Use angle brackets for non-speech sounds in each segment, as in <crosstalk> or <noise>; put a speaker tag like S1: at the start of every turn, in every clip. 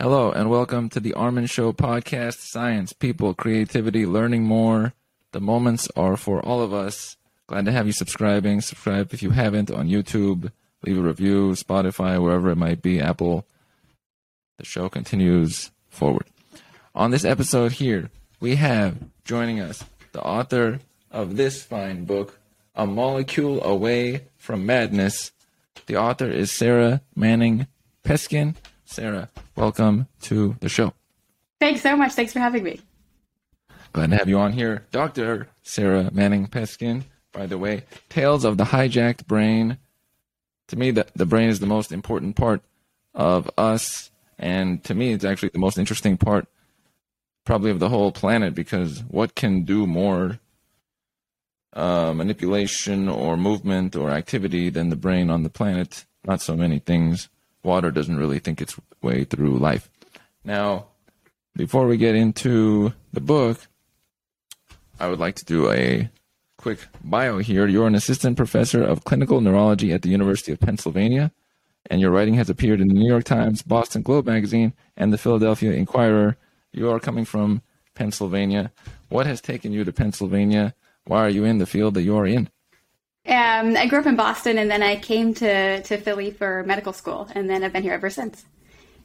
S1: Hello and welcome to the Armen Show podcast. Science, people, creativity, learning more. The moments are for all of us. Glad to have you subscribing. Subscribe if you haven't on YouTube. Leave a review, Spotify, wherever it might be, Apple. The show continues forward. On this episode here, we have joining us the author of this fine book, A Molecule Away from Madness. The author is Sara Manning Peskin. Sara, welcome to the show.
S2: Thanks so much. Thanks for having me.
S1: Glad to have you on here. Dr. Sara Manning Peskin, by the way. Tales of the Hijacked Brain. To me, the, the brain is the most important part of us. And to me, it's actually the most interesting part, probably of the whole planet, because what can do more uh, manipulation or movement or activity than the brain on the planet? Not so many things water doesn't really think its way through life. Now, before we get into the book, I would like to do a quick bio here. You're an assistant professor of clinical neurology at the University of Pennsylvania, and your writing has appeared in the New York Times, Boston Globe magazine, and the Philadelphia Inquirer. You are coming from Pennsylvania. What has taken you to Pennsylvania? Why are you in the field that you are in?
S2: Um, I grew up in Boston, and then I came to, to Philly for medical school, and then I've been here ever since.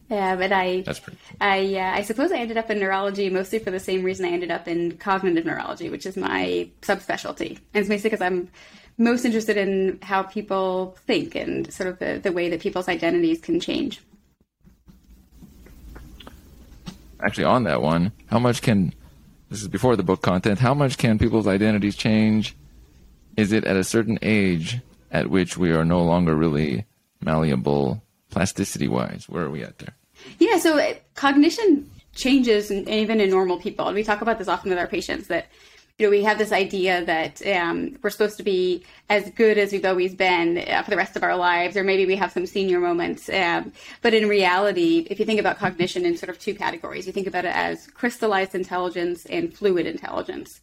S2: Yeah, but I,
S1: That's pretty cool.
S2: I, uh, I suppose I ended up in neurology mostly for the same reason I ended up in cognitive neurology, which is my subspecialty. And it's basically because I'm most interested in how people think and sort of the, the way that people's identities can change.
S1: Actually, on that one, how much can this is before the book content? How much can people's identities change? Is it at a certain age at which we are no longer really malleable, plasticity wise? Where are we at there?
S2: Yeah, so uh, cognition changes even in normal people. And we talk about this often with our patients that you know we have this idea that um, we're supposed to be as good as we've always been uh, for the rest of our lives, or maybe we have some senior moments. Um, but in reality, if you think about cognition in sort of two categories, you think about it as crystallized intelligence and fluid intelligence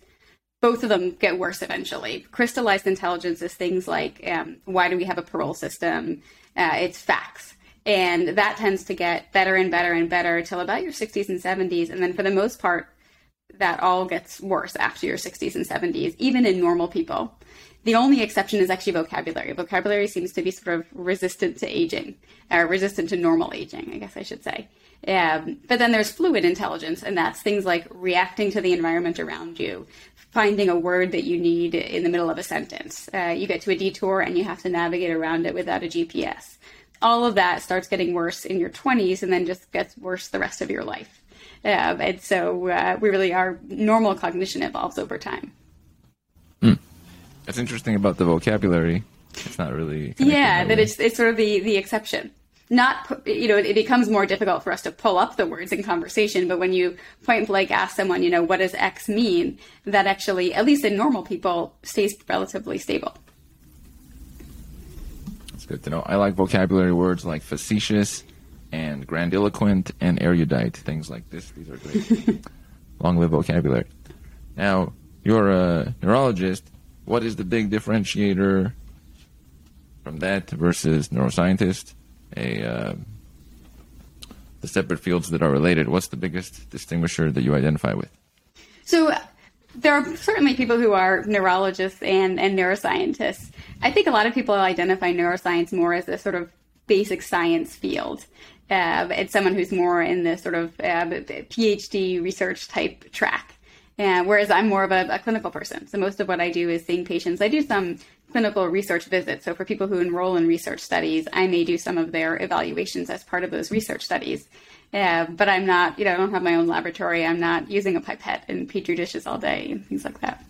S2: both of them get worse eventually. Crystallized intelligence is things like um, why do we have a parole system? Uh, it's facts. And that tends to get better and better and better till about your 60s and 70s. And then for the most part, that all gets worse after your 60s and 70s, even in normal people. The only exception is actually vocabulary. Vocabulary seems to be sort of resistant to aging, or resistant to normal aging, I guess I should say. Um, but then there's fluid intelligence, and that's things like reacting to the environment around you, finding a word that you need in the middle of a sentence. Uh, you get to a detour and you have to navigate around it without a GPS. All of that starts getting worse in your 20s and then just gets worse the rest of your life. Uh, and so uh, we really are normal cognition evolves over time.
S1: Mm. That's interesting about the vocabulary. It's not really.
S2: Yeah, that it's it's sort of the the exception not you know it becomes more difficult for us to pull up the words in conversation but when you point blank ask someone you know what does x mean that actually at least in normal people stays relatively stable.
S1: That's good to know. I like vocabulary words like facetious and grandiloquent and erudite things like this. These are great. <laughs> Long live vocabulary. Now you're a neurologist. What is the big differentiator from that versus neuroscientist a uh, the separate fields that are related, what's the biggest distinguisher that you identify with?
S2: So there are certainly people who are neurologists and, and neuroscientists. I think a lot of people identify neuroscience more as a sort of basic science field. Uh, it's someone who's more in the sort of uh, PhD research type track. Uh, whereas I'm more of a, a, clinical person. So most of what I do is seeing patients. I do some clinical research visits. So for people who enroll in research studies, I may do some of their evaluations as part of those research studies. Uh, but I'm not, you know, I don't have my own laboratory. I'm not using a pipette and petri dishes all day and things like that.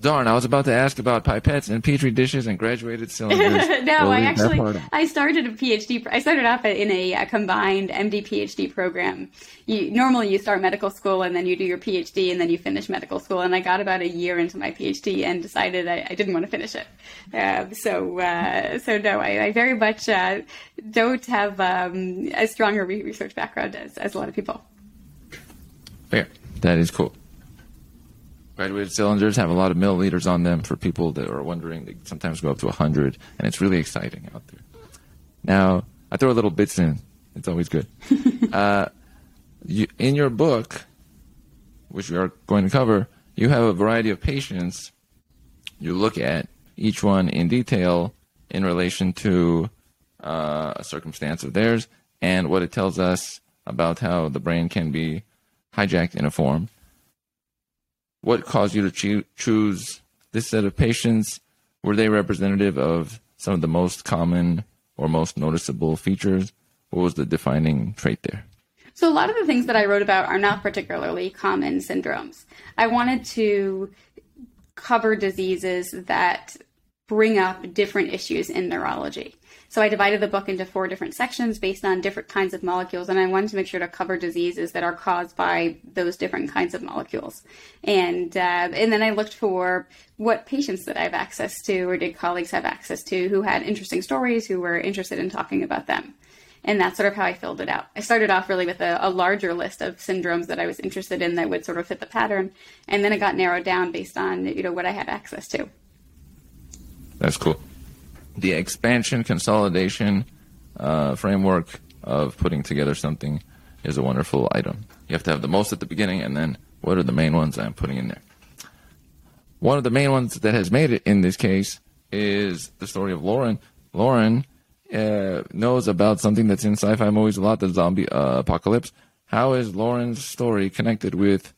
S1: Darn, I was about to ask about pipettes and petri dishes and graduated <laughs> cylinders.
S2: no, we'll I actually I started a PhD. I started off in a, a, combined MD PhD program. You normally you start medical school and then you do your PhD and then you finish medical school. And I got about a year into my PhD and decided I, I didn't want to finish it. Uh, so uh, so no, I, I very much uh, don't have um, as strong a research background as, as a lot of people.
S1: Fair. That is cool. Graduated cylinders have a lot of milliliters on them for people that are wondering. They sometimes go up to 100, and it's really exciting out there. Now, I throw a little bits in It's always good. <laughs> uh, you, in your book, which we are going to cover, you have a variety of patients. You look at each one in detail in relation to uh, a circumstance of theirs and what it tells us about how the brain can be hijacked in a form. What caused you to cho- choose this set of patients? Were they representative of some of the most common or most noticeable features? What was the defining trait there?
S2: So, a lot of the things that I wrote about are not particularly common syndromes. I wanted to cover diseases that bring up different issues in neurology. So I divided the book into four different sections based on different kinds of molecules, and I wanted to make sure to cover diseases that are caused by those different kinds of molecules. And uh, and then I looked for what patients that I have access to, or did colleagues have access to, who had interesting stories, who were interested in talking about them. And that's sort of how I filled it out. I started off really with a, a larger list of syndromes that I was interested in that would sort of fit the pattern, and then it got narrowed down based on you know what I had access to.
S1: That's cool the expansion consolidation uh, framework of putting together something is a wonderful item. You have to have the most at the beginning, and then what are the main ones I'm putting in there? One of the main ones that has made it in this case is the story of Lauren. Lauren uh, knows about something that's in sci-fi movies a lot, the zombie uh, apocalypse. How is Lauren's story connected with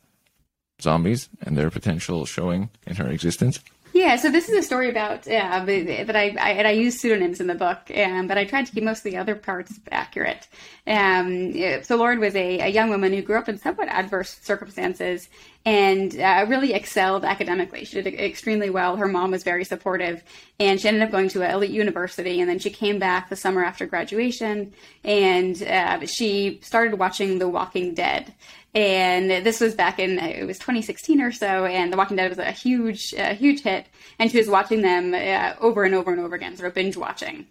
S1: zombies and their potential showing in her existence?
S2: Yeah, so this is a story about uh, that I, I and I use pseudonyms in the book, um, but I tried to keep most of the other parts accurate. Um, so Lauren was a, a, young woman who grew up in somewhat adverse circumstances and uh, really excelled academically. She did extremely well. Her mom was very supportive, and she ended up going to an elite university. And then she came back the summer after graduation, and uh, she started watching The Walking Dead. And this was back in it was 2016 or so, and The Walking Dead was a huge, uh, huge hit. And she was watching them uh, over and over and over again, sort of binge watching.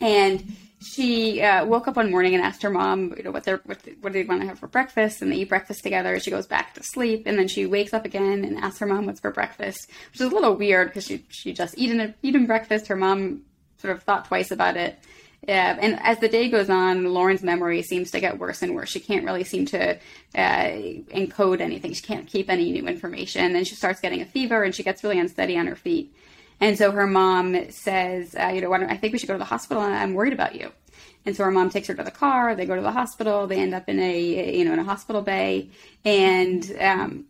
S2: And she uh, woke up one morning and asked her mom, you know, what they're what, what do they want to have for breakfast, and they eat breakfast together. She goes back to sleep, and then she wakes up again and asks her mom what's for breakfast, which is a little weird because she she just eaten eaten breakfast. Her mom sort of thought twice about it. Yeah, and as the day goes on, Lauren's memory seems to get worse and worse. She can't really seem to uh, encode anything. She can't keep any new information, and she starts getting a fever, and she gets really unsteady on her feet. And so her mom says, uh, you know, I think we should go to the hospital. I'm worried about you. And so her mom takes her to the car. They go to the hospital. They end up in a, you know, in a hospital bay. And um,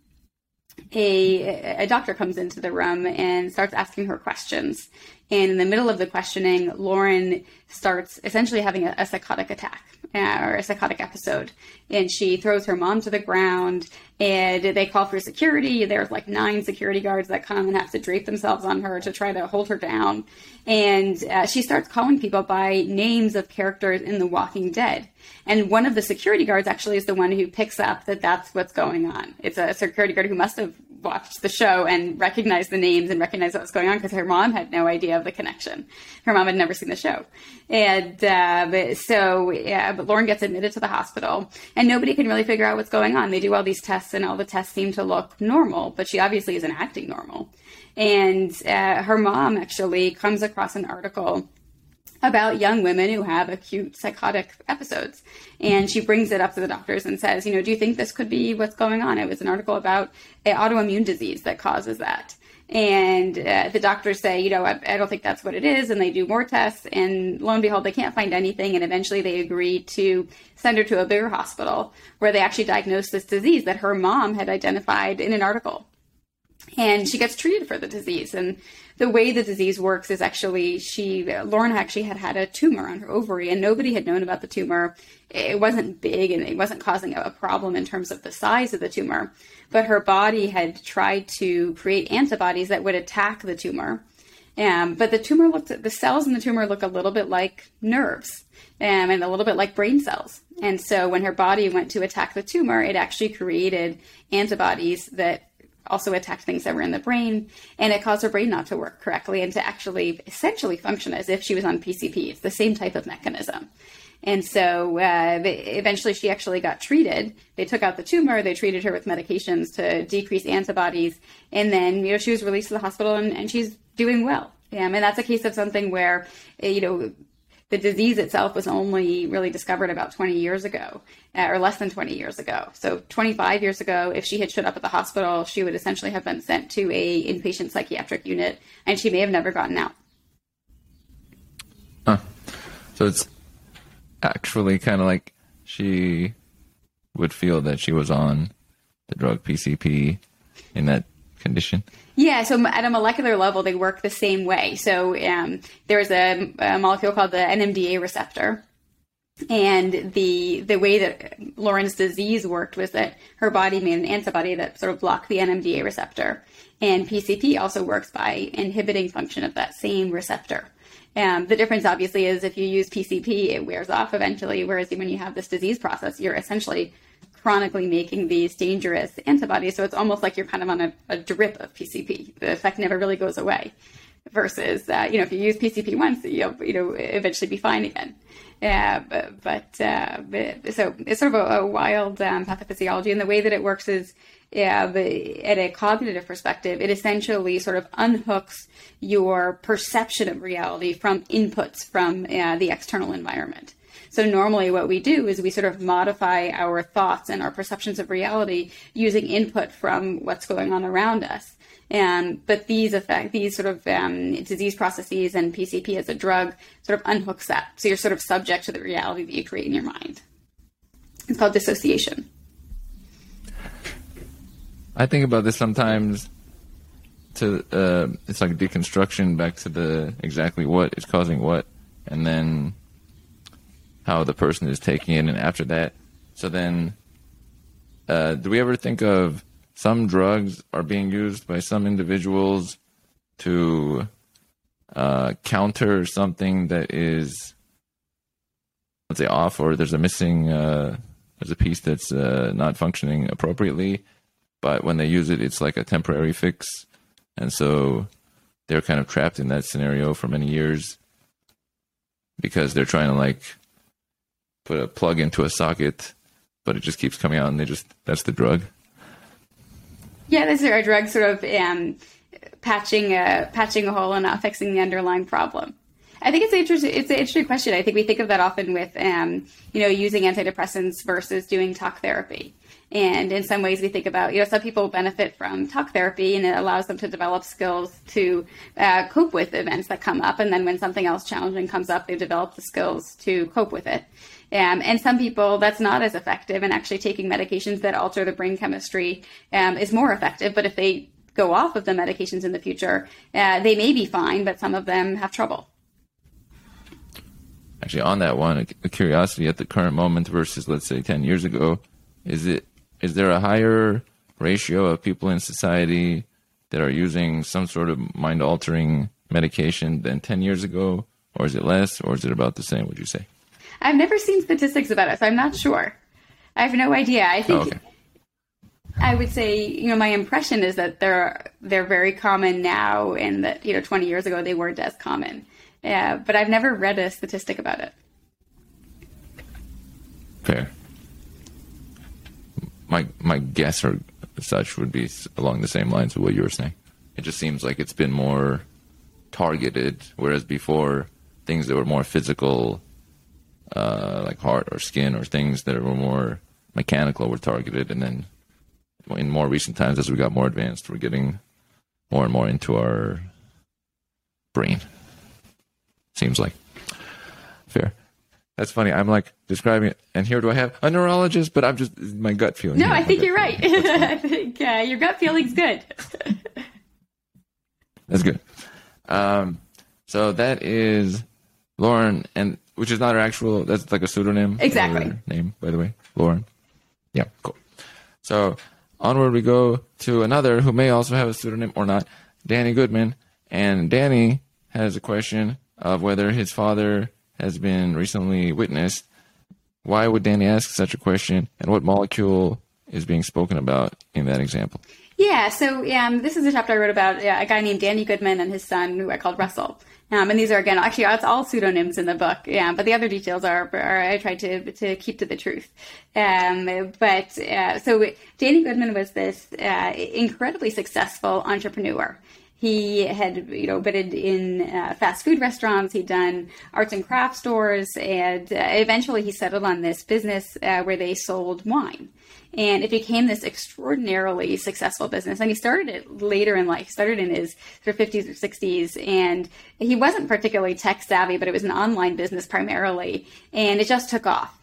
S2: a, a doctor comes into the room and starts asking her questions. And in the middle of the questioning, Lauren starts essentially having a, a psychotic attack uh, or a psychotic episode. And she throws her mom to the ground and they call for security. There's like nine security guards that come and have to drape themselves on her to try to hold her down. And uh, she starts calling people by names of characters in The Walking Dead. And one of the security guards actually is the one who picks up that that's what's going on. It's a security guard who must have watched the show and recognized the names and recognized what was going on because her mom had no idea of the connection. Her mom had never seen the show. And uh, so, yeah, but Lauren gets admitted to the hospital and nobody can really figure out what's going on. They do all these tests and all the tests seem to look normal, but she obviously isn't acting normal. And uh, her mom actually comes across an article about young women who have acute psychotic episodes. And she brings it up to the doctors and says, you know, do you think this could be what's going on? It was an article about an autoimmune disease that causes that. And uh, the doctors say, you know, I, I, don't think that's what it is. And they do more tests. And lo and behold, they can't find anything. And eventually they agree to send her to a bigger hospital where they actually diagnosed this disease that her mom had identified in an article. And she gets treated for the disease. And the way the disease works is actually she Lauren actually had had a tumor on her ovary and nobody had known about the tumor. It wasn't big and it wasn't causing a problem in terms of the size of the tumor, but her body had tried to create antibodies that would attack the tumor. Um, but the tumor looked the cells in the tumor look a little bit like nerves um, and a little bit like brain cells. And so when her body went to attack the tumor, it actually created antibodies that also attacked things that were in the brain, and it caused her brain not to work correctly and to actually essentially function as if she was on PCP. It's the same type of mechanism. And so uh, eventually she actually got treated. They took out the tumor, they treated her with medications to decrease antibodies, and then, you know, she was released to the hospital and, and she's doing well. Yeah, and that's a case of something where, you know, the disease itself was only really discovered about 20 years ago, uh, or less than 20 years ago. So 25 years ago, if she had showed up at the hospital, she would essentially have been sent to a inpatient psychiatric unit, and she may have never gotten out.
S1: Huh. So it's actually kind of like she would feel that she was on the drug PCP in that condition.
S2: Yeah, so at a molecular level, they work the same way. So um, there's a, a molecule called the NMDA receptor, and the the way that Lauren's disease worked was that her body made an antibody that sort of blocked the NMDA receptor, and PCP also works by inhibiting function of that same receptor. Um, the difference, obviously, is if you use PCP, it wears off eventually, whereas when you have this disease process, you're essentially chronically making these dangerous antibodies. So it's almost like you're kind of on a, a drip of PCP. The effect never really goes away. Versus, uh, you know, if you use PCP once, you'll, you know, eventually be fine again. Uh, but, but, uh, but, so it's sort of a, a wild um, pathophysiology, and the way that it works is, yeah, the, at a cognitive perspective, it essentially sort of unhooks your perception of reality from inputs from uh, the external environment. So normally what we do is we sort of modify our thoughts and our perceptions of reality using input from what's going on around us. And but these effect these sort of um, disease processes and PCP as a drug sort of unhooks that. So you're sort of subject to the reality that you create in your mind. It's called dissociation.
S1: I think about this sometimes. To uh, it's like deconstruction back to the exactly what is causing what, and then how the person is taking it, and after that, so then, uh, do we ever think of some drugs are being used by some individuals to uh, counter something that is, let's say, off, or there's a missing, uh, there's a piece that's uh, not functioning appropriately, but when they use it, it's like a temporary fix, and so they're kind of trapped in that scenario for many years because they're trying to like put a plug into a socket, but it just keeps coming out, and they just that's the drug.
S2: Yeah, those are drugs sort of um, patching a patching a hole and not fixing the underlying problem. I think it's an interesting it's an interesting question. I think we think of that often with um, you know using antidepressants versus doing talk therapy. And in some ways, we think about, you know, some people benefit from talk therapy and it allows them to develop skills to uh, cope with events that come up. And then when something else challenging comes up, they develop the skills to cope with it. Um, and some people, that's not as effective, and actually taking medications that alter the brain chemistry um, is more effective. But if they go off of the medications in the future, uh, they may be fine, but some of them have trouble.
S1: Actually, on that one, a curiosity at the current moment versus, let's say, 10 years ago, is it is there a higher ratio of people in society that are using some sort of mind altering medication than 10 years ago? Or is it less, or is it about the same, would you say?
S2: I've never seen statistics about it, so I'm not sure. I have no idea. I think oh, okay. I would say, you know, my impression is that they're they're very common now, and that you know, 20 years ago they weren't as common. Yeah, but I've never read a statistic about it.
S1: Fair. My my guess or such would be along the same lines of what you were saying. It just seems like it's been more targeted, whereas before things that were more physical uh, like heart or skin or things that were more mechanical were targeted. And then in more recent times, as we got more advanced, we're getting more and more into our brain. Seems like fair. That's funny. I'm like describing it, and here do I have a neurologist, but I'm just my gut feeling.
S2: No, I think you're right. <laughs> I think uh, your gut feeling's good.
S1: That's good. Um, so that is Lauren, and which is not her actual. That's like a pseudonym.
S2: Exactly.
S1: Name, by the way, Lauren. Yeah, cool. So onward we go to another who may also have a pseudonym or not, Danny Goodman, and Danny has a question of whether his father has been recently witnessed. Why would Danny ask such a question, and what molecule is being spoken about in that example?
S2: Yeah, so um, this is a chapter I wrote about uh, a guy named Danny Goodman and his son, who I called Russell. Um, and these are again, actually, it's all pseudonyms in the book. Yeah, but the other details are, are I tried to to keep to the truth. Um, but uh, so Danny Goodman was this uh, incredibly successful entrepreneur. He had, you know, been in uh, fast food restaurants. He'd done arts and craft stores, and uh, eventually he settled on this business uh, where they sold wine. And it became this extraordinarily successful business. And he started it later in life. Started in his sort of 50s or 60s. And he wasn't particularly tech savvy, but it was an online business primarily. And it just took off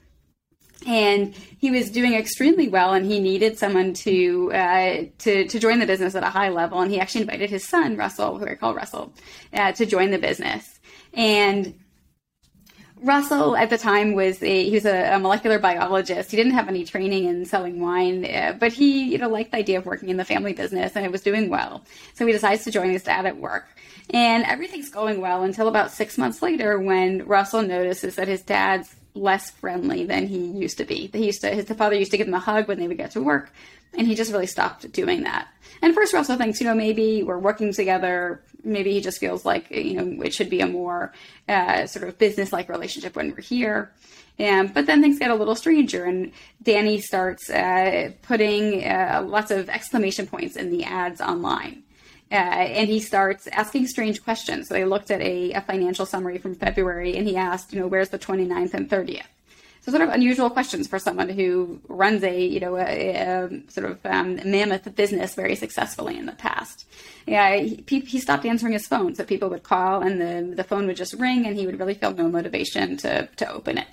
S2: and he was doing extremely well and he needed someone to uh, to to join the business at a high level and he actually invited his son Russell who I call Russell uh, to join the business and Russell at the time was a he was a, a, molecular biologist. He didn't have any training in selling wine, uh, but he you know liked the idea of working in the family business and it was doing well. So he decides to join his dad at work, and everything's going well until about six months later when Russell notices that his dad's less friendly than he used to be. He used to his father used to give him a hug when they would get to work, and he just really stopped doing that. And first Russell thinks, you know, maybe we're working together. Maybe he just feels like you know it should be a more uh, sort of business-like relationship when we're here. Um, but then things get a little stranger, and Danny starts uh, putting uh, lots of exclamation points in the ads online. Uh, and he starts asking strange questions. So they looked at a, a, financial summary from February and he asked, you know, where's the 29th and 30th? So sort of unusual questions for someone who runs a, you know, a, a sort of um, mammoth business very successfully in the past. Yeah, he, he, stopped answering his phone, so people would call and the the phone would just ring, and he would really feel no motivation to to open it.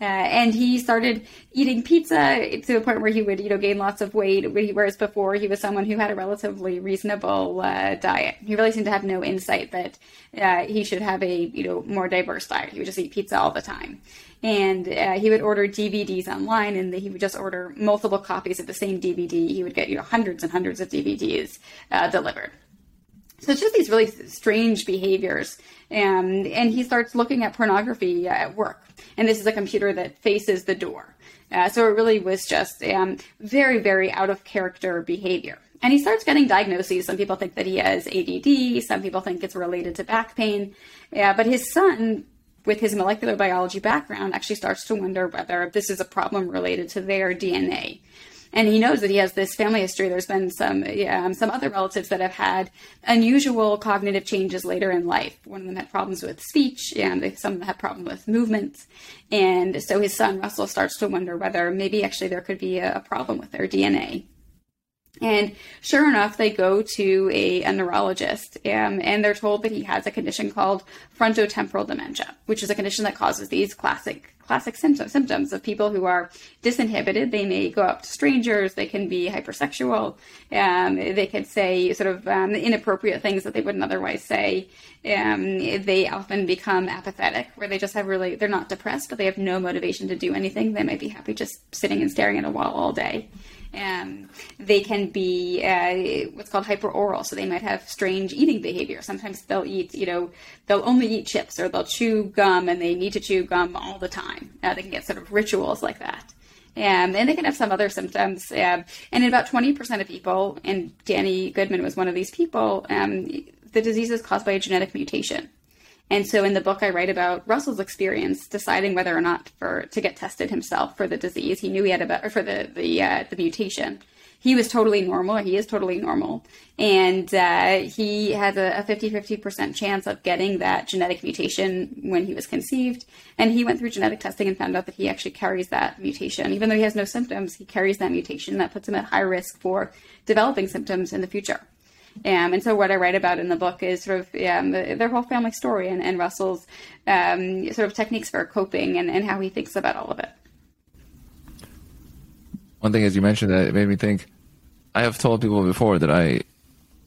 S2: Uh, and he started eating pizza to the point where he would, you know, gain lots of weight. Whereas before he was someone who had a relatively reasonable uh, diet. He really seemed to have no insight that uh, he should have a, you know, more diverse diet. He would just eat pizza all the time. And uh, he would order DVDs online, and he would just order multiple copies of the same DVD. He would get, you know, hundreds and hundreds of DVDs uh, delivered. So it's just these really strange behaviors. Um, and he starts looking at pornography at work. And this is a computer that faces the door. Uh, so it really was just um, very, very out of character behavior. And he starts getting diagnoses. Some people think that he has ADD. Some people think it's related to back pain. Yeah, but his son, with his molecular biology background, actually starts to wonder whether this is a problem related to their DNA and he knows that he has this family history. There's been some um, some other relatives that have had unusual cognitive changes later in life. One of them had problems with speech, and some of them had problems with movements. And so his son Russell starts to wonder whether maybe actually there could be a, a problem with their DNA. And sure enough, they go to a, a neurologist um, and they're told that he has a condition called frontotemporal dementia, which is a condition that causes these classic classic symptoms, of people who are disinhibited. They may go up to strangers. They can be hypersexual. Um, they could say sort of um, inappropriate things that they wouldn't otherwise say. Um, they often become apathetic, where they just have really, they're not depressed, but they have no motivation to do anything. They might be happy just sitting and staring at a wall all day. Um, they can be uh, what's called hyperoral, so they might have strange eating behavior. Sometimes they'll eat, you know, they'll only eat chips or they'll chew gum and they need to chew gum all the time. Uh, they can get sort of rituals like that. Um, and they can have some other symptoms. Uh, and in about 20% of people, and Danny Goodman was one of these people, um, the disease is caused by a genetic mutation. And so in the book, I write about Russell's experience deciding whether or not for to get tested himself for the disease. He knew he had a or for the the uh, the mutation. He was totally normal. He is totally normal, and uh, he has a 50 50 percent chance of getting that genetic mutation when he was conceived. And he went through genetic testing and found out that he actually carries that mutation, even though he has no symptoms. He carries that mutation that puts him at high risk for developing symptoms in the future. Um, and so what I write about in the book is sort of um, their whole family story and, and Russell's um, sort of techniques for coping and, and how he thinks about all of it.
S1: One thing, as you mentioned, that it made me think. I have told people before that I,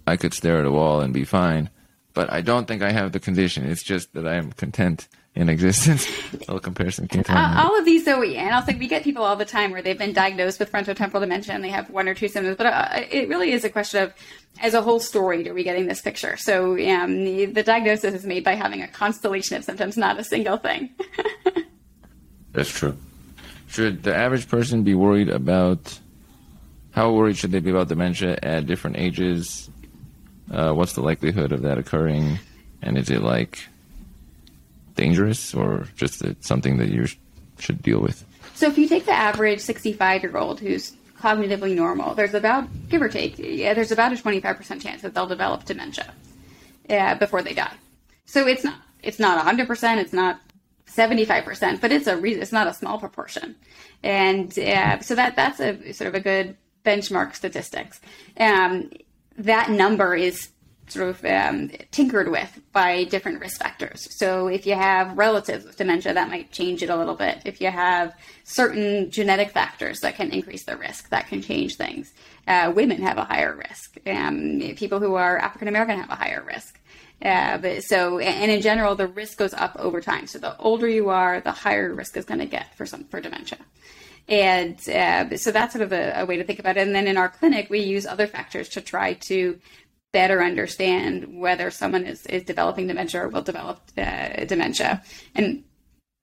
S1: I could stare at a wall and be fine, but I don't think I have the condition. It's just that I am content in existence. <laughs> a little comparison came to
S2: uh, All of these, though, and also we get people all the time where they've been diagnosed with frontotemporal dementia and they have one or two symptoms, but uh, it really is a question of, as a whole story, are we getting this picture? So um, the, the diagnosis is made by having a constellation of symptoms, not a single thing. <laughs>
S1: That's true. Should the average person be worried about? How worried should they be about dementia at different ages? Uh, what's the likelihood of that occurring? And is it like dangerous or just something that you should deal with?
S2: So if you take the average 65 year old who's cognitively normal, there's about, give or take, yeah, there's about a 25% chance that they'll develop dementia. uh, before they die. So it's not it's not 100%, it's not 75%, but it's a re- it's not a small proportion. And uh, so that that's a sort of a good benchmark statistics. Um, that number is sort of um, tinkered with by different risk factors. So if you have relatives with dementia, that might change it a little bit. If you have certain genetic factors that can increase the risk, that can change things. Uh, women have a higher risk. Um, people who are African American have a higher risk. Uh, but so, and in general, the risk goes up over time. So the older you are, the higher risk is going to get for some for dementia. And uh, so that's sort of a, a, way to think about it. And then in our clinic, we use other factors to try to better understand whether someone is, is developing dementia or will develop uh, dementia. And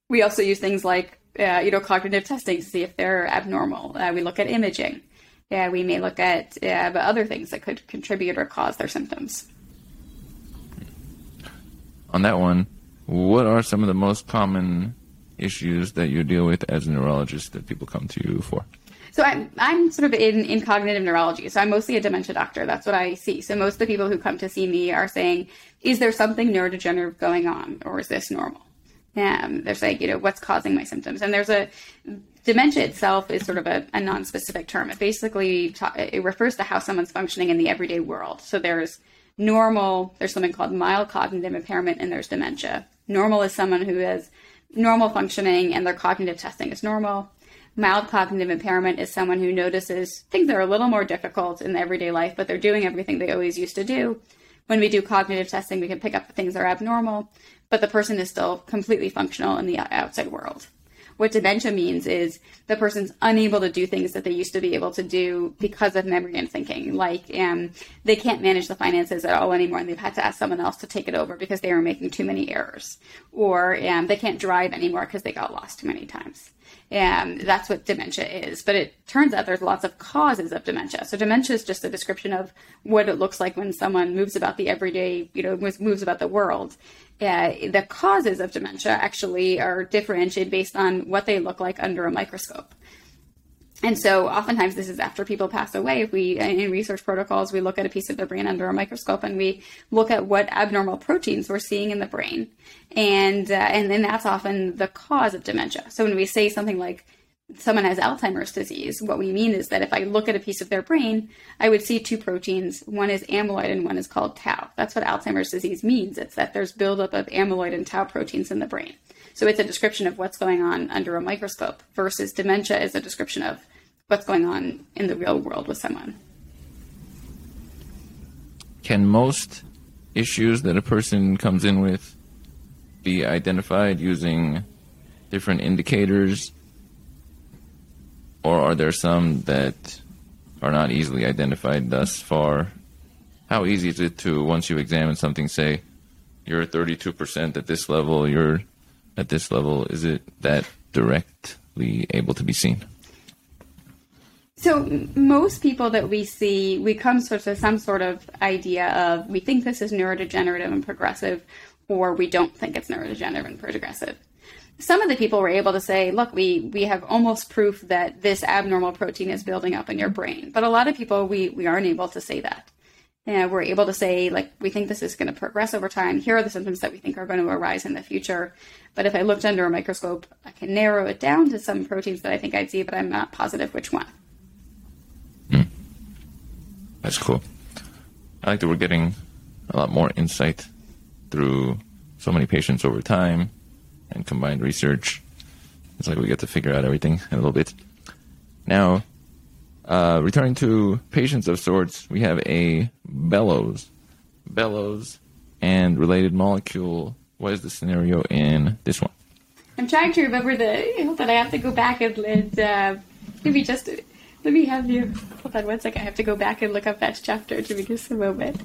S2: we also use things like, uh, you know, cognitive testing to see if they're abnormal. Uh, we look at imaging. Yeah, we may look at uh, other things that could contribute or cause their symptoms.
S1: On that one, what are some of the most common issues that you deal with as a neurologist that people come to you for?
S2: So I'm, I'm sort of in, in cognitive neurology. So I'm mostly a dementia doctor. That's what I see. So most of the people who come to see me are saying, is there something neurodegenerative going on or is this normal? Um, they're saying, you know, what's causing my symptoms? And there's a dementia itself is sort of a, a non-specific term. It basically ta- it refers to how someone's functioning in the everyday world. So there's normal, there's something called mild cognitive impairment, and there's dementia. Normal is someone who has normal functioning and their cognitive testing is normal. Mild cognitive impairment is someone who notices things that are a little more difficult in everyday life, but they're doing everything they always used to do. When we do cognitive testing, we can pick up the things that are abnormal, but the person is still completely functional in the outside world. What dementia means is the person's unable to do things that they used to be able to do because of memory and thinking. Like um, they can't manage the finances at all anymore, and they've had to ask someone else to take it over because they were making too many errors, or um, they can't drive anymore because they got lost too many times. And that's what dementia is. But it turns out there's lots of causes of dementia. So dementia is just a description of what it looks like when someone moves about the everyday, you know, moves about the world uh, the causes of dementia actually are differentiated based on what they look like under a microscope. And so oftentimes this is after people pass away. We, in research protocols, we look at a piece of the brain under a microscope and we look at what abnormal proteins we're seeing in the brain. And, uh, and then that's often the cause of dementia. So when we say something like someone has Alzheimer's disease, what we mean is that if I look at a piece of their brain, I would see two proteins. One is amyloid and one is called tau. That's what Alzheimer's disease means. It's that there's buildup of amyloid and tau proteins in the brain. So it's a description of what's going on under a microscope versus dementia is a description of what's going on in the real world with someone.
S1: Can most issues that a person comes in with be identified using different indicators or are there some that are not easily identified thus far? How easy is it to, once you examine something, say, you're 32% at this level, you're at this level? Is it that directly able to be seen?
S2: So most people that we see, we come sort of some sort of idea of we think this is neurodegenerative and progressive, or we don't think it's neurodegenerative and progressive some of the people were able to say, look, we, we have almost proof that this abnormal protein is building up in your brain. But a lot of people, we, we aren't able to say that. And we're able to say, like, we think this is going to progress over time. Here are the symptoms that we think are going to arise in the future. But if I looked under a microscope, I can narrow it down to some proteins that I think I'd see, but I'm not positive which one.
S1: Hmm. That's cool. I like that we're getting a lot more insight through so many patients over time and combined research. It's like we get to figure out everything in a little bit. Now, uh, returning to patients of sorts, we have a bellows. Bellows and related molecule. What is the scenario in this one?
S2: I'm trying to remember the. Hold on, I have to go back and, and uh, maybe just let me have you. Hold on one second. I have to go back and look up that chapter. To give me just a moment.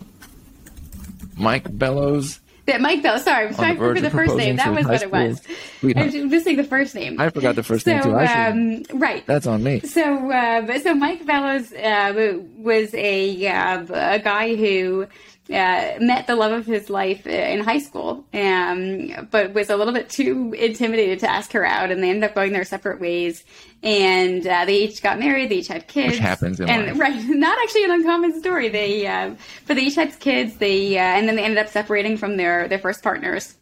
S1: Mike Bellows
S2: that Mike Bell. Sorry, I'm trying to remember the first name. That was what it was. I'm missing the first name.
S1: I forgot the first so, name too.
S2: Um, right.
S1: That's on me.
S2: So, uh, so Mike Bellows uh, was a uh, a guy who uh, met the love of his life in high school, um, but was a little bit too intimidated to ask her out, and they ended up going their separate ways. And uh, they each got married. They each had kids.
S1: Which happens in
S2: and,
S1: life.
S2: Right, <laughs> not actually an uncommon story. They, uh, but they each had kids. They, uh, and then they ended up separating from their their first partners.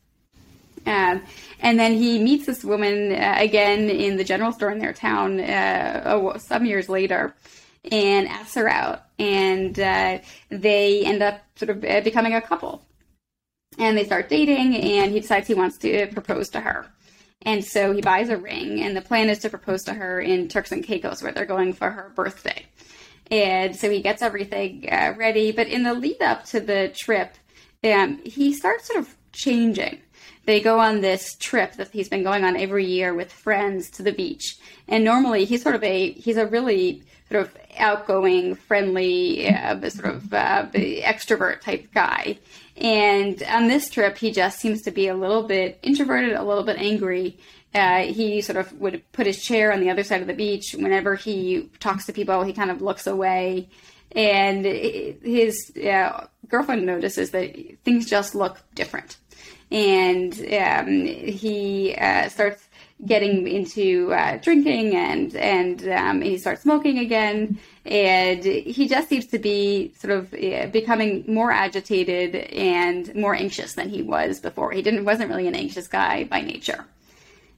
S2: Um, and then he meets this woman uh, again in the general store in their town uh, oh, some years later and asks her out. And uh, they end up sort of uh, becoming a couple. And they start dating, and he decides he wants to propose to her. And so he buys a ring, and the plan is to propose to her in Turks and Caicos, where they're going for her birthday. And so he gets everything uh, ready. But in the lead up to the trip, um, he starts sort of changing they go on this trip that he's been going on every year with friends to the beach. And normally he's sort of a he's a really sort of outgoing, friendly, uh, sort of uh, extrovert type guy. And on this trip, he just seems to be a little bit introverted, a little bit angry. Uh, he sort of would put his chair on the other side of the beach. Whenever he talks to people, he kind of looks away. And his uh, girlfriend notices that things just look different and um, he uh, starts getting into uh, drinking and and um, he starts smoking again. And he just seems to be sort of uh, becoming more agitated and more anxious than he was before. He didn't wasn't really an anxious guy by nature.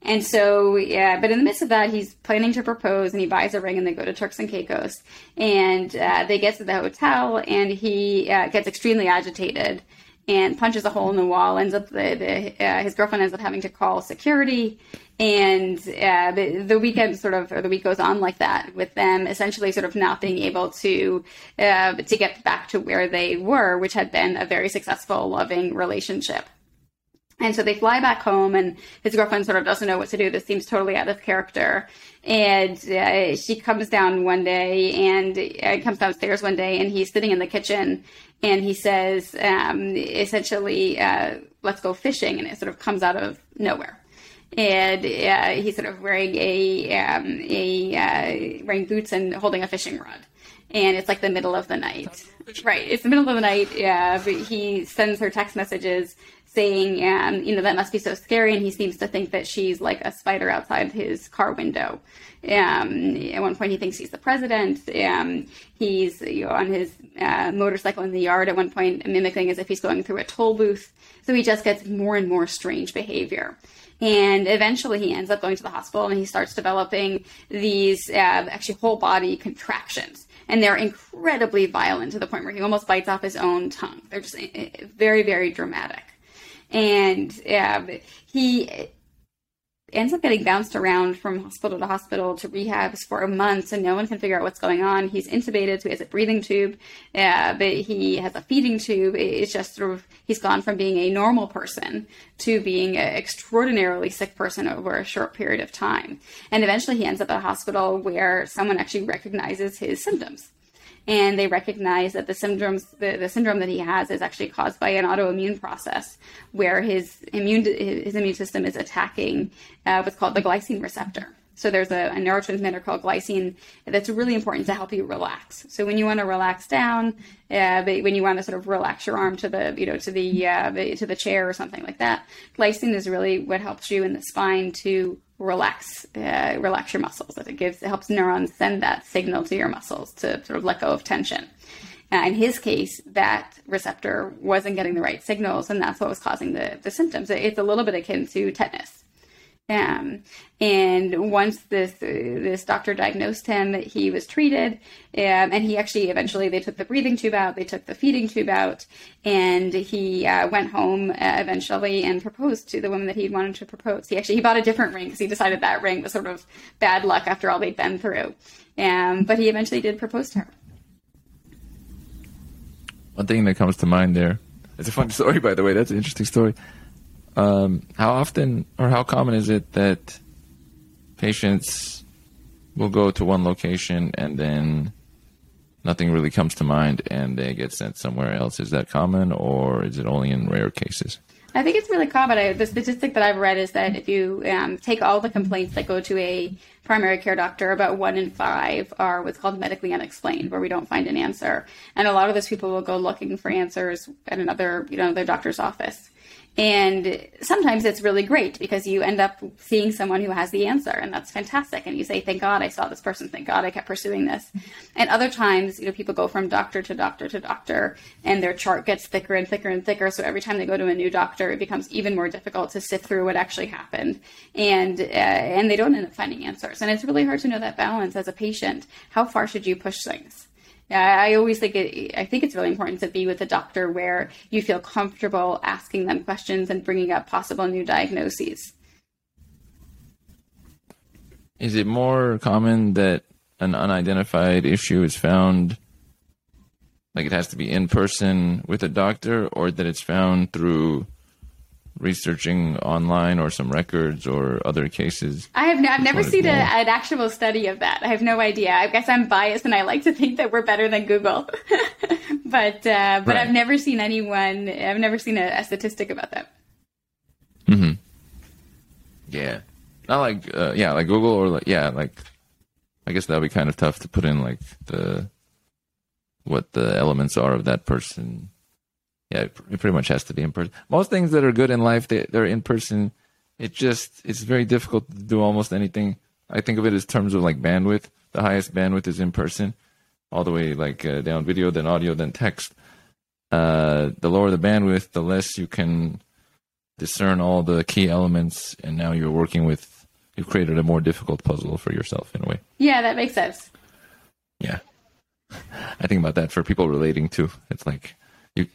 S2: And so yeah but in the midst of that he's planning to propose and he buys a ring and they go to turks and caicos. And uh, they get to the hotel and he uh, gets extremely agitated and punches a hole in the wall. Ends up the, the uh, his girlfriend ends up having to call security, and uh, the, the weekend sort of or the week goes on like that with them essentially sort of not being able to uh, to get back to where they were, which had been a very successful, loving relationship. And so they fly back home, and his girlfriend sort of doesn't know what to do. This seems totally out of character. And uh, she comes down one day and uh, comes downstairs one day, and he's sitting in the kitchen and he says um, essentially, uh, "Let's go fishing," and it sort of comes out of nowhere. And uh, he's sort of wearing a um, a uh, wearing boots and holding a fishing rod, and it's like the middle of the night. Right, it's the middle of the night. Yeah, but he sends her text messages saying, um, you know, that must be so scary. And he seems to think that she's like a spider outside his car window. Um, at one point, he thinks he's the president. Um, he's you know, on his uh, motorcycle in the yard at one point, mimicking as if he's going through a toll booth. So he just gets more and more strange behavior. And eventually, he ends up going to the hospital and he starts developing these uh, actually whole body contractions. And they're incredibly violent to the point where he almost bites off his own tongue. They're just uh, very, very dramatic and um, he ends up getting bounced around from hospital to hospital to rehabs for months, and no one can figure out what's going on. He's intubated, so he has a breathing tube, uh, but he has a feeding tube. It's just sort of he's gone from being a normal person to being an extraordinarily sick person over a short period of time. And eventually, he ends up at a hospital where someone actually recognizes his symptoms and they recognize that the syndromes the, the syndrome that he has is actually caused by an autoimmune process where his immune his immune system is attacking uh, what's called the glycine receptor. So there's a, a, neurotransmitter called glycine that's really important to help you relax. So when you want to relax down, uh, when you want to sort of relax your arm to the you know to the uh, to the chair or something like that, glycine is really what helps you in the spine to relax uh, relax your muscles. That it gives it helps neurons send that signal to your muscles to sort of let go of tension. Uh, in his case, that receptor wasn't getting the right signals, and that's what was causing the, the symptoms. It's a little bit akin to tetanus. And once this this doctor diagnosed him, he was treated, um, and he actually eventually they took the breathing tube out, they took the feeding tube out, and he uh, went home uh, eventually and proposed to the woman that he wanted to propose. He actually he bought a different ring because he decided that ring was sort of bad luck after all they'd been through. Um, but he eventually did propose to her.
S1: One thing that comes to mind there. It's a fun story, by the way. That's an interesting story. Um, how often or how common is it that patients will go to one location and then nothing really comes to mind and they get sent somewhere else? Is that common or is it only in rare cases?
S2: I think it's really common. I, the statistic that I've read is that if you um, take all the complaints that go to a primary care doctor, about one in five are what's called medically unexplained, where we don't find an answer. And a lot of those people will go looking for answers at another, you know, their doctor's office. And sometimes it's really great because you end up seeing someone who has the answer, and that's fantastic. And you say, "Thank God I saw this person. Thank God I kept pursuing this." And other times, you know, people go from doctor to doctor to doctor, and their chart gets thicker and thicker and thicker. So every time they go to a new doctor, it becomes even more difficult to sift through what actually happened, and uh, and they don't end up finding answers. And it's really hard to know that balance as a patient. How far should you push things? I always think it, I think it's really important to be with a doctor where you feel comfortable asking them questions and bringing up possible new diagnoses.
S1: Is it more common that an unidentified issue is found, like it has to be in person with a doctor, or that it's found through researching online or some records or other cases?
S2: I have no, I've never seen a, an actual study of that. I have no idea. I guess I'm biased and I like to think that we're better than Google, <laughs> but uh, but right. I've never seen anyone. I've never seen a, a statistic about that.
S1: Hmm. Yeah. Not like uh, yeah, like Google or like yeah, like I guess that'd be kind of tough to put in like the what the elements are of that person yeah, it pretty much has to be in person. Most things that are good in life, they, they're in person. It just, it's very difficult to do almost anything. I think of it as terms of like bandwidth. The highest bandwidth is in person, all the way like uh, down video, then audio, then text. Uh, the lower the bandwidth, the less you can discern all the key elements, and now you're working with, you've created a more difficult puzzle for yourself in a way.
S2: Yeah, that makes sense.
S1: Yeah. <laughs> I think about that for people relating to. It's like you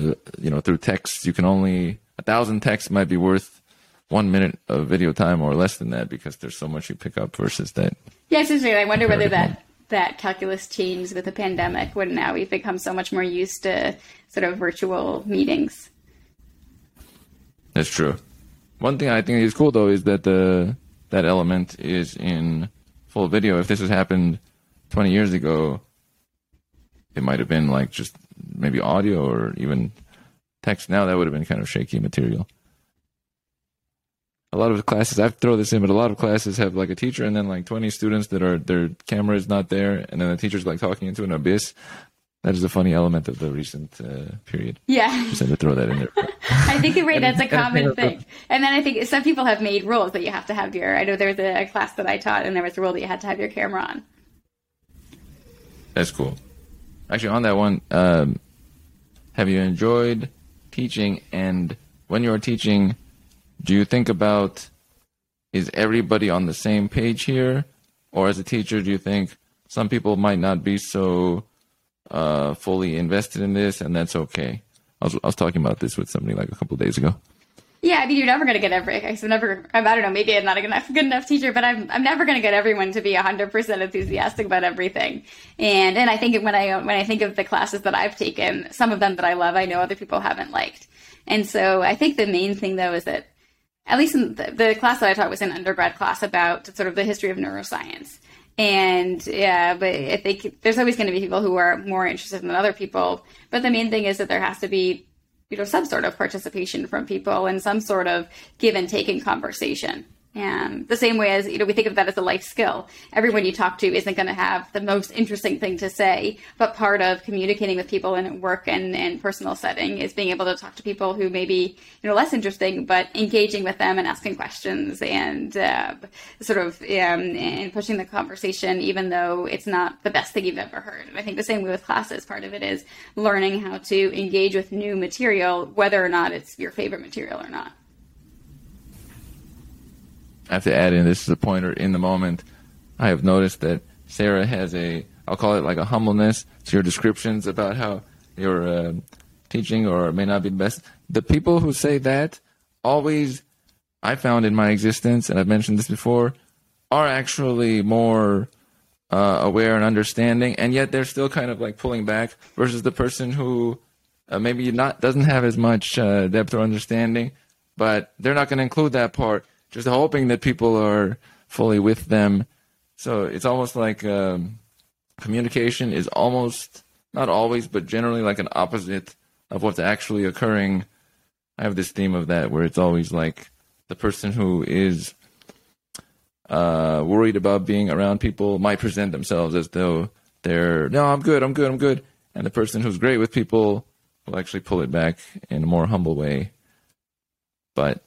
S1: you know, through text, you can only a thousand texts might be worth one minute of video time or less than that because there's so much you pick up versus that.
S2: Yeah, it's interesting. I wonder whether that that calculus changed with the pandemic when now we've become so much more used to sort of virtual meetings.
S1: That's true. One thing I think is cool though is that the that element is in full video. If this has happened 20 years ago, it might have been like just maybe audio or even text now, that would have been kind of shaky material. A lot of classes, I throw this in, but a lot of classes have like a teacher and then like 20 students that are, their camera is not there, and then the teacher's like talking into an abyss. That is a funny element of the recent uh, period.
S2: Yeah. <laughs>
S1: Just had to throw that in there. <laughs>
S2: I think right, that's a common thing. And then I think some people have made rules that you have to have your, I know there was a class that I taught and there was a rule that you had to have your camera on.
S1: That's cool. Actually, on that one, um, have you enjoyed teaching? And when you're teaching, do you think about is everybody on the same page here? Or as a teacher, do you think some people might not be so uh, fully invested in this and that's okay? I was, I was talking about this with somebody like a couple days ago.
S2: Yeah, I mean, you're never going to get every. I'm never. I don't know. Maybe I'm not a good enough, good enough teacher, but I'm. I'm never going to get everyone to be 100 percent enthusiastic about everything. And and I think when I when I think of the classes that I've taken, some of them that I love, I know other people haven't liked. And so I think the main thing though is that, at least in the, the class that I taught was an undergrad class about sort of the history of neuroscience. And yeah, but I think there's always going to be people who are more interested than other people. But the main thing is that there has to be you know some sort of participation from people and some sort of give and take in conversation and the same way as, you know, we think of that as a life skill. Everyone you talk to isn't going to have the most interesting thing to say, but part of communicating with people in work and, and personal setting is being able to talk to people who may be, you know, less interesting, but engaging with them and asking questions and uh, sort of um, and pushing the conversation, even though it's not the best thing you've ever heard. And I think the same way with classes, part of it is learning how to engage with new material, whether or not it's your favorite material or not.
S1: I have to add in this is a pointer in the moment. I have noticed that Sara has a, I'll call it like a humbleness to your descriptions about how your uh, teaching or may not be the best. The people who say that always, I found in my existence, and I've mentioned this before, are actually more uh, aware and understanding, and yet they're still kind of like pulling back versus the person who uh, maybe not doesn't have as much uh, depth or understanding, but they're not going to include that part just hoping that people are fully with them. So it's almost like um, communication is almost not always, but generally like an opposite of what's actually occurring. I have this theme of that where it's always like the person who is uh, worried about being around people might present themselves as though they're no, I'm good, I'm good, I'm good, and the person who's great with people will actually pull it back in a more humble way, but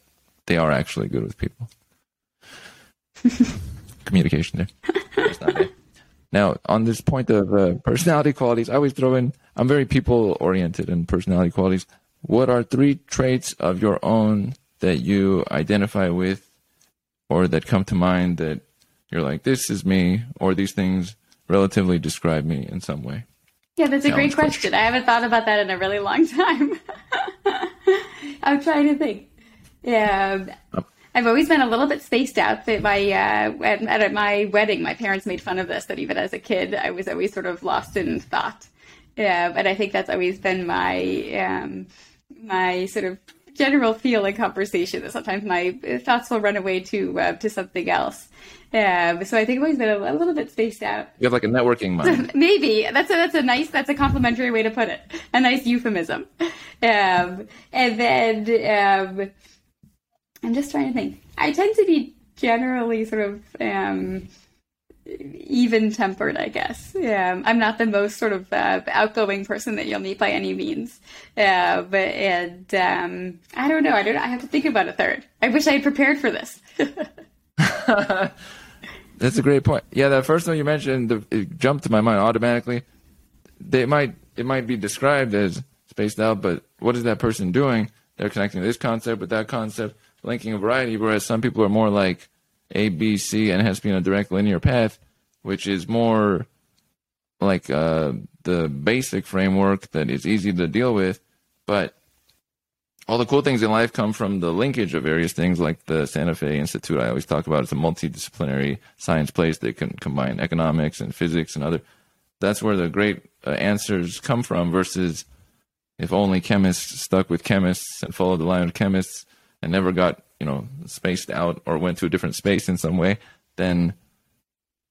S1: they are actually good with people. <laughs> Communication there. Now, on this point of uh, personality qualities, I always throw in I'm very people oriented in personality qualities. What are three traits of your own that you identify with or that come to mind that you're like, this is me, or these things relatively describe me in some way?
S2: Yeah, that's a great question. question. I haven't thought about that in a really long <laughs> time. I'm trying to think. Yeah. Um, I've always been a little bit spaced out. That my uh, at, at, my wedding, my parents made fun of this. That even as a kid, I was always sort of lost in thought. Yeah, but I think that's always been my um, my sort of general feel in conversation. That sometimes my thoughts will run away to uh, to something else. Um, so I think I've always been a, a, little bit spaced out.
S1: You have like a networking mind. <laughs>
S2: Maybe that's a that's a nice that's a complimentary way to put it. A nice euphemism. <laughs> Um, and then um, I'm just trying to think. I tend to be generally sort of um, even tempered, I guess. Yeah, I'm not the most sort of uh, outgoing person that you'll meet by any means. Uh, but and um, I don't know. I don't. I have to think about a third. I wish I had prepared for this. <laughs>
S1: That's a great point. Yeah, that first one you mentioned, the, it jumped to my mind automatically. They might it might be described as spaced out, but what is that person doing? They're connecting this concept with that concept, linking a variety. Whereas some people are more like A, B, C, and it has to be in a direct linear path, which is more like uh, the basic framework that is easy to deal with. But all the cool things in life come from the linkage of various things, like the Santa Fe Institute. I always talk about it's a multidisciplinary science place that can combine economics and physics and other. That's where the great uh, answers come from. Versus if only chemists stuck with chemists and followed the line of chemists and never got you know spaced out or went to a different space in some way, then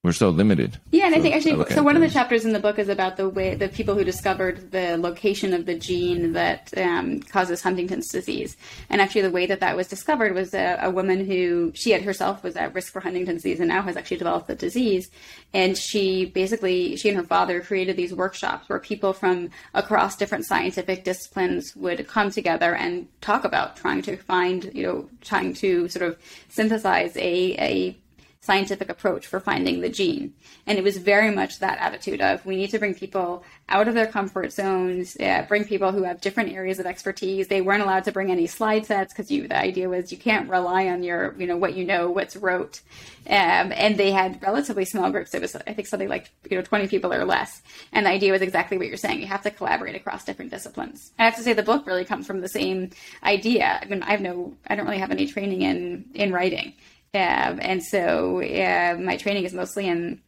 S1: we're so limited.
S2: Yeah, and so I think actually, I so one of the chapters in the book is about the way the people who discovered the location of the gene that um, causes Huntington's disease. And actually, the way that that was discovered was a, a, woman who she had herself was at risk for Huntington's disease and now has actually developed the disease. And she basically, she and her father created these workshops where people from across different scientific disciplines would come together and talk about trying to find, you know, trying to sort of synthesize a, a scientific approach for finding the gene. And it was very much that attitude of we need to bring people out of their comfort zones, uh, bring people who have different areas of expertise. They weren't allowed to bring any slide sets because the idea was you can't rely on your, you know, what you know, what's rote. Um, and they had relatively small groups. It was, I think, something like, you know, 20 people or less. And the idea was exactly what you're saying. You have to collaborate across different disciplines. I have to say the book really comes from the same idea. I mean, I have no, I don't really have any training in, in writing. Um, and so uh, my training is mostly in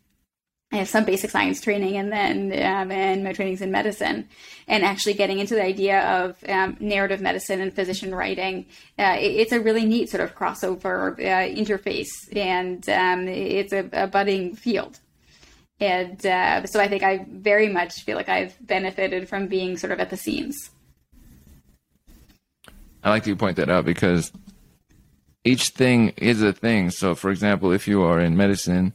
S2: I have some basic science training, and then um, and my training's in medicine, and actually getting into the idea of um, narrative medicine and physician writing. Uh, it, it's a really neat sort of crossover uh, interface, and um, it's a, a, budding field. And uh, so I think I very much feel like I've benefited from being sort of at the scenes.
S1: I like to point that out because each thing is a thing. So, for example, if you are in medicine,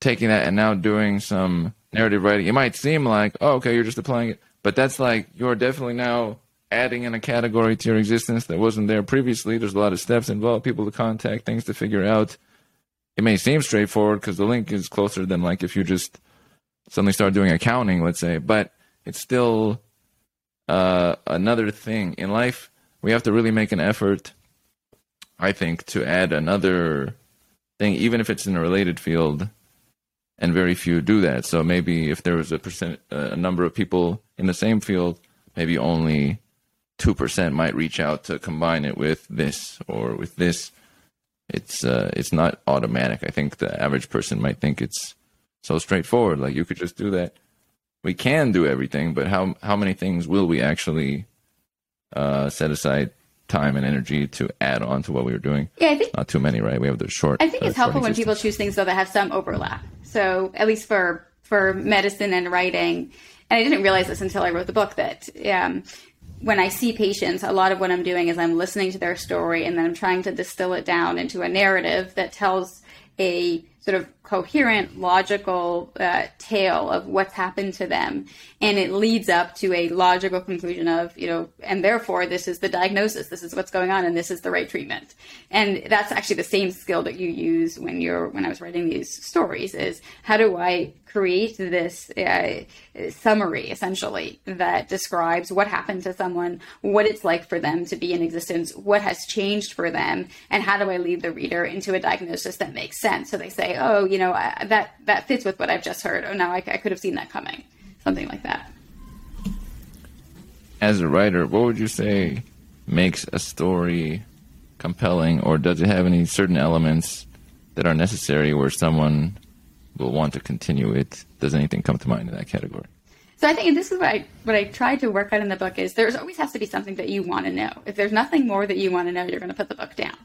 S1: taking that and now doing some narrative writing, it might seem like, oh, okay, you're just applying it. But that's like, you're definitely now adding in a category to your existence that wasn't there previously. There's a lot of steps involved, people to contact, things to figure out. It may seem straightforward because the link is closer than like if you just suddenly start doing accounting, let's say, but it's still uh, another thing in life. We have to really make an effort I think, to add another thing, even if it's in a related field, and very few do that. So maybe if there was a percent, a number of people in the same field, maybe only two percent might reach out to combine it with this or with this. It's uh, it's not automatic. I think the average person might think it's so straightforward. Like you could just do that. We can do everything, but how how many things will we actually uh, set aside time and energy to add on to what we were doing.
S2: Yeah, I think
S1: not too many, right? We have the short.
S2: I think it's uh, helpful when people choose things though that have some overlap. So at least for for medicine and writing, and I didn't realize this until I wrote the book that um, when I see patients, a lot of what I'm doing is I'm listening to their story and then I'm trying to distill it down into a narrative that tells a sort of coherent, logical uh, tale of what's happened to them. And it leads up to a logical conclusion of, you know, and therefore this is the diagnosis, this is what's going on, and this is the right treatment. And that's actually the same skill that you use when you're, when I was writing these stories is how do I create this uh, summary essentially that describes what happened to someone, what it's like for them to be in existence, what has changed for them, and how do I lead the reader into a diagnosis that makes sense. So they say, oh, you know, I, that that fits with what I've just heard. Oh, now I, I could have seen that coming, something like that.
S1: As a writer, what would you say makes a story compelling, or does it have any certain elements that are necessary where someone will want to continue it. Does anything come to mind in that category?
S2: So I think this is what I what I tried to work out in the book is there's always has to be something that you want to know. If there's nothing more that you want to know, you're going to put the book down.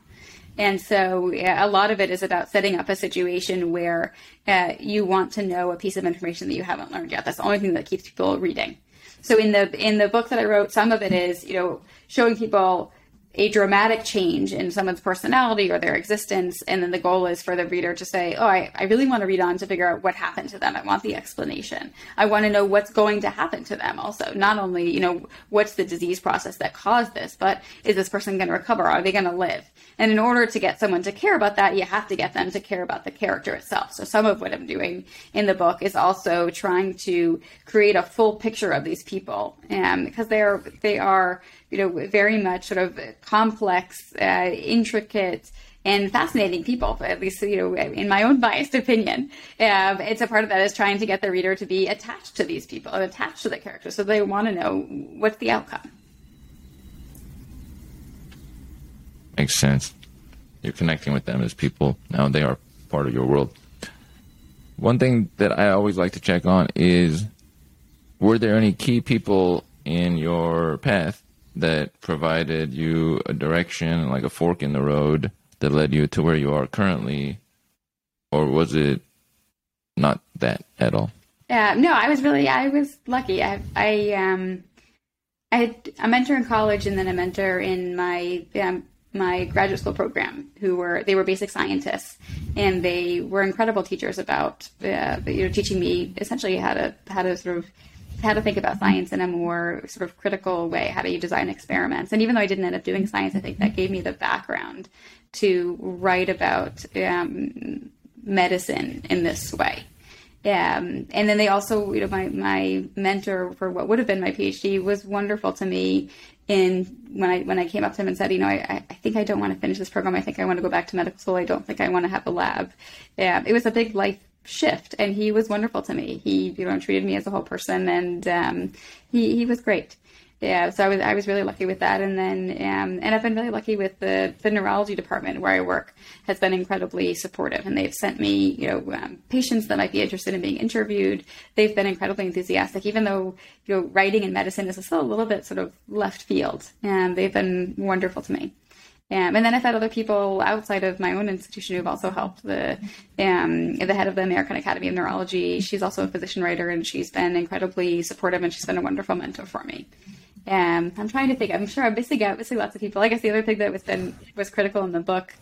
S2: And so yeah, a lot of it is about setting up a situation where uh, you want to know a piece of information that you haven't learned yet. That's the only thing that keeps people reading. So in the in the book that I wrote, some of it is you know showing people a dramatic change in someone's personality or their existence. And then the goal is for the reader to say, Oh, I, I really want to read on to figure out what happened to them. I want the explanation. I want to know what's going to happen to them also. Not only, you know, what's the disease process that caused this, but is this person going to recover? Are they going to live? And in order to get someone to care about that, you have to get them to care about the character itself. So some of what I'm doing in the book is also trying to create a full picture of these people, um, because they are they are you know very much sort of complex, uh, intricate and fascinating people, at least, you know, in my own biased opinion. Um, it's a part of that is trying to get the reader to be attached to these people and attached to the characters. So they want to know what's the outcome.
S1: Makes sense. You're connecting with them as people. Now they are part of your world. One thing that I always like to check on is were there any key people in your path that provided you a direction, like a fork in the road that led you to where you are currently? Or was it not that at all?
S2: Yeah, no, I was really, I was lucky. I, I, um, I had a mentor in college and then a mentor in my um, my graduate school program who were they were basic scientists and they were incredible teachers about uh, you know teaching me essentially how to how to sort of how to think about science in a more sort of critical way. How do you design experiments? And even though I didn't end up doing science, I think that gave me the background to write about um, medicine in this way. Um, and then they also, you know, my, my mentor for what would have been my PhD was wonderful to me. In when I when I came up to him and said, you know, I, I think I don't want to finish this program. I think I want to go back to medical school. I don't think I want to have a lab. Yeah, it was a big life shift and he was wonderful to me he you know treated me as a whole person and um, he, he was great yeah so I was I was really lucky with that. And then um, and I've been really lucky with the the neurology department where I work has been incredibly supportive. And they've sent me you know um, patients that might be interested in being interviewed. They've been incredibly enthusiastic even though you know writing in medicine is still a little bit sort of left field. And they've been wonderful to me. Um, and then I've had other people outside of my own institution who've also helped. The um, the head of the American Academy of Neurology, she's also a physician writer, and she's been incredibly supportive, and she's been a wonderful mentor for me. Um, I'm trying to think. I'm sure I'm missing out missing lots of people. I guess the other thing that was been was critical in the book.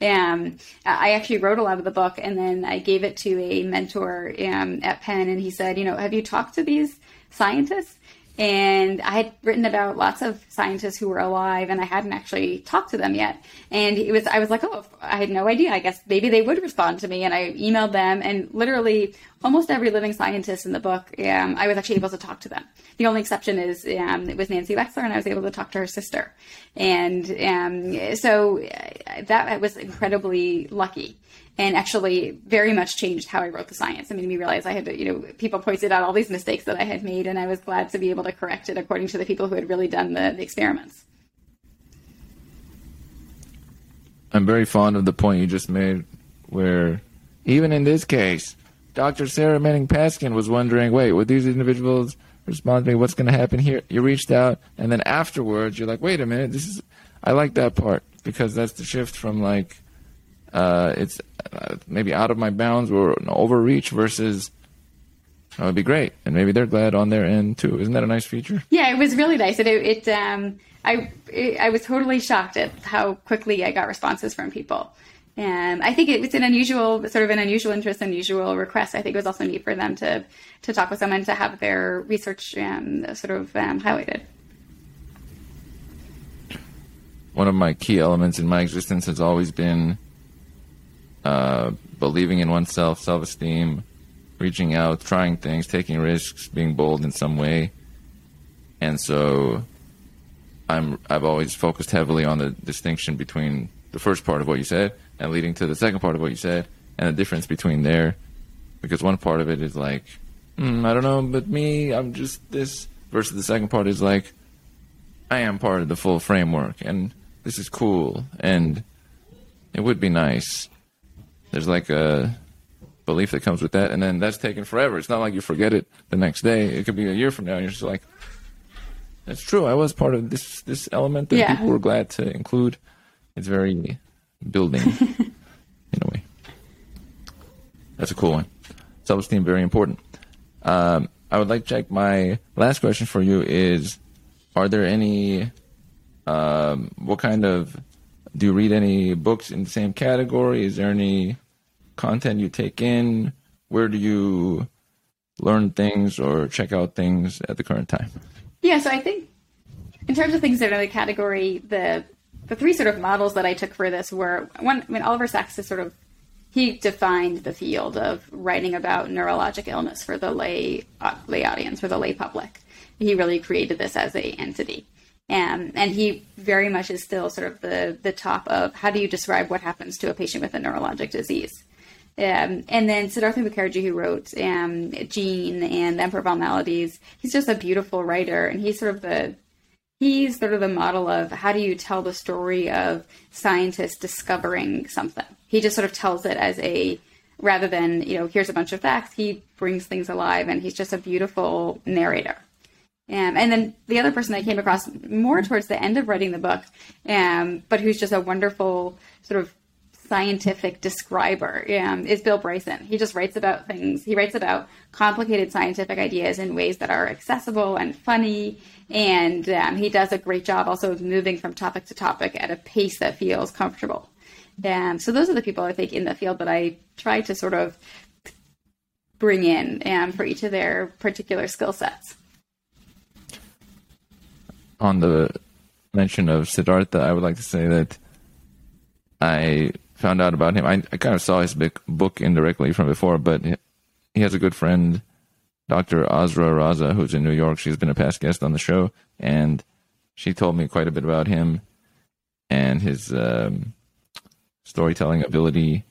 S2: Um, I actually wrote a lot of the book, and then I gave it to a mentor um, at Penn, and he said, "You know, have you talked to these scientists?" And I had written about lots of scientists who were alive, and I hadn't actually talked to them yet. And it was I was like, oh, I had no idea. I guess maybe they would respond to me, and I emailed them, and literally almost every living scientist in the book, um, I was actually able to talk to them. The only exception is um, it was Nancy Wexler, and I was able to talk to her sister, and um, so uh, that was incredibly lucky and actually very much changed how I wrote the science. I made me realize I had to, you know, people pointed out all these mistakes that I had made, and I was glad to be able to correct it according to the people who had really done the, the experiments.
S1: I'm very fond of the point you just made, where even in this case, Dr. Sara Manning Peskin was wondering, wait, would these individuals respond to me? What's going to happen here? You reached out, and then afterwards, you're like, wait a minute, this is. I like that part because that's the shift from like uh, it's uh, maybe out of my bounds or an overreach versus That would be great, and maybe they're glad on their end too. Isn't that a nice feature?
S2: Yeah, it was really nice, and it, it um, I it, I was totally shocked at how quickly I got responses from people. And I think it was an unusual, sort of an unusual interest, unusual request. I think it was also neat for them to to talk with someone to have their research um, sort of um, highlighted.
S1: One of my key elements in my existence has always been uh, believing in oneself, self esteem, reaching out, trying things, taking risks, being bold in some way. And so I'm I've always focused heavily on the distinction between the first part of what you said and leading to the second part of what you said and the difference between there because one part of it is like mm, I don't know but me I'm just this versus the second part is like I am part of the full framework and this is cool and it would be nice there's like a belief that comes with that and then that's taken forever it's not like you forget it the next day it could be a year from now and you're just like that's true. I was part of this this element that
S2: Yeah.
S1: people were glad to include. It's very building <laughs> in a way. That's a cool one. Self esteem very important. Um, I would like to check. My last question for you is: Are there any? Um, what kind of? Do you read any books in the same category? Is there any content you take in? Where do you learn things or check out things at the current time?
S2: Yeah, so I think in terms of things that are in the category, the the three sort of models that I took for this were one. I mean, Oliver Sacks is sort of he defined the field of writing about neurologic illness for the lay uh, lay audience, for the lay public. He really created this as a entity, um, and he very much is still sort of the the top of how do you describe what happens to a patient with a neurologic disease. Um, and then Siddhartha Mukherjee, who wrote um, Gene and the Emperor of All Maladies, he's just a beautiful writer, and he's sort of the he's sort of the model of how do you tell the story of scientists discovering something. He just sort of tells it as a rather than you know here's a bunch of facts. He brings things alive, and he's just a beautiful narrator. Um, and then the other person I came across more towards the end of writing the book, um, but who's just a wonderful sort of scientific describer um, is Bill Bryson. He just writes about things. He writes about complicated scientific ideas in ways that are accessible and funny. And um, he does a great job also of moving from topic to topic at a pace that feels comfortable. Um, so those are the people I think in the field that I try to sort of bring in um, for each of their particular skill sets.
S1: on the mention of Siddhartha, I would like to say that I found out about him. I, I kind of saw his book indirectly from before, but he- he has a good friend, Dr. Azra Raza, who's in New York. She's been a past guest on the show, and she told me quite a bit about him and his um, storytelling ability.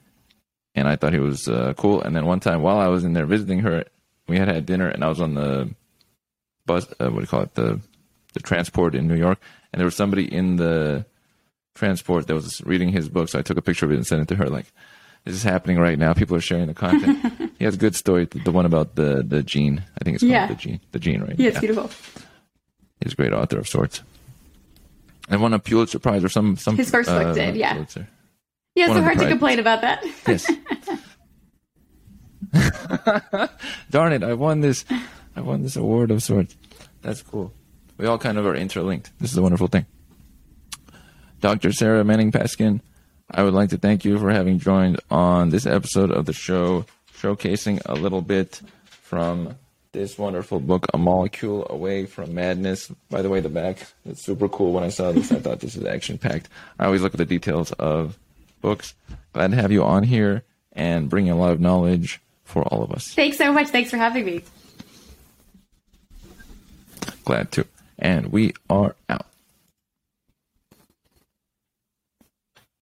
S1: And I thought he was uh, cool. And then one time while I was in there visiting her, we had had dinner, and I was on the bus. Uh, what do you call it? The the transport in New York, and there was somebody in the transport that was reading his book. So I took a picture of it and sent it to her. Like, this is happening right now. People are sharing the content. <laughs> he has a good story. The one about the the gene. I think it's called
S2: Yeah.
S1: the gene. The gene, right?
S2: Yeah, it's beautiful.
S1: He's a great author of sorts. And won a Pulitzer Prize or some some.
S2: His first book
S1: uh,
S2: did, yeah.
S1: Pulitzer.
S2: Yeah, so hard to complain about that.
S1: Yes. <laughs> Darn it! I won this. I won this award of sorts. That's cool. We all kind of are interlinked. This is a wonderful thing. Dr. Sara Manning Peskin, I would like to thank you for having joined on this episode of the show, showcasing a little bit from this wonderful book, A Molecule Away from Madness. By the way, the back, it's super cool. When I saw this, I thought this is action packed. I always look at the details of books. Glad to have you on here and bringing a lot of knowledge for all of us.
S2: Thanks so much. Thanks for having me.
S1: Glad to. And we are out.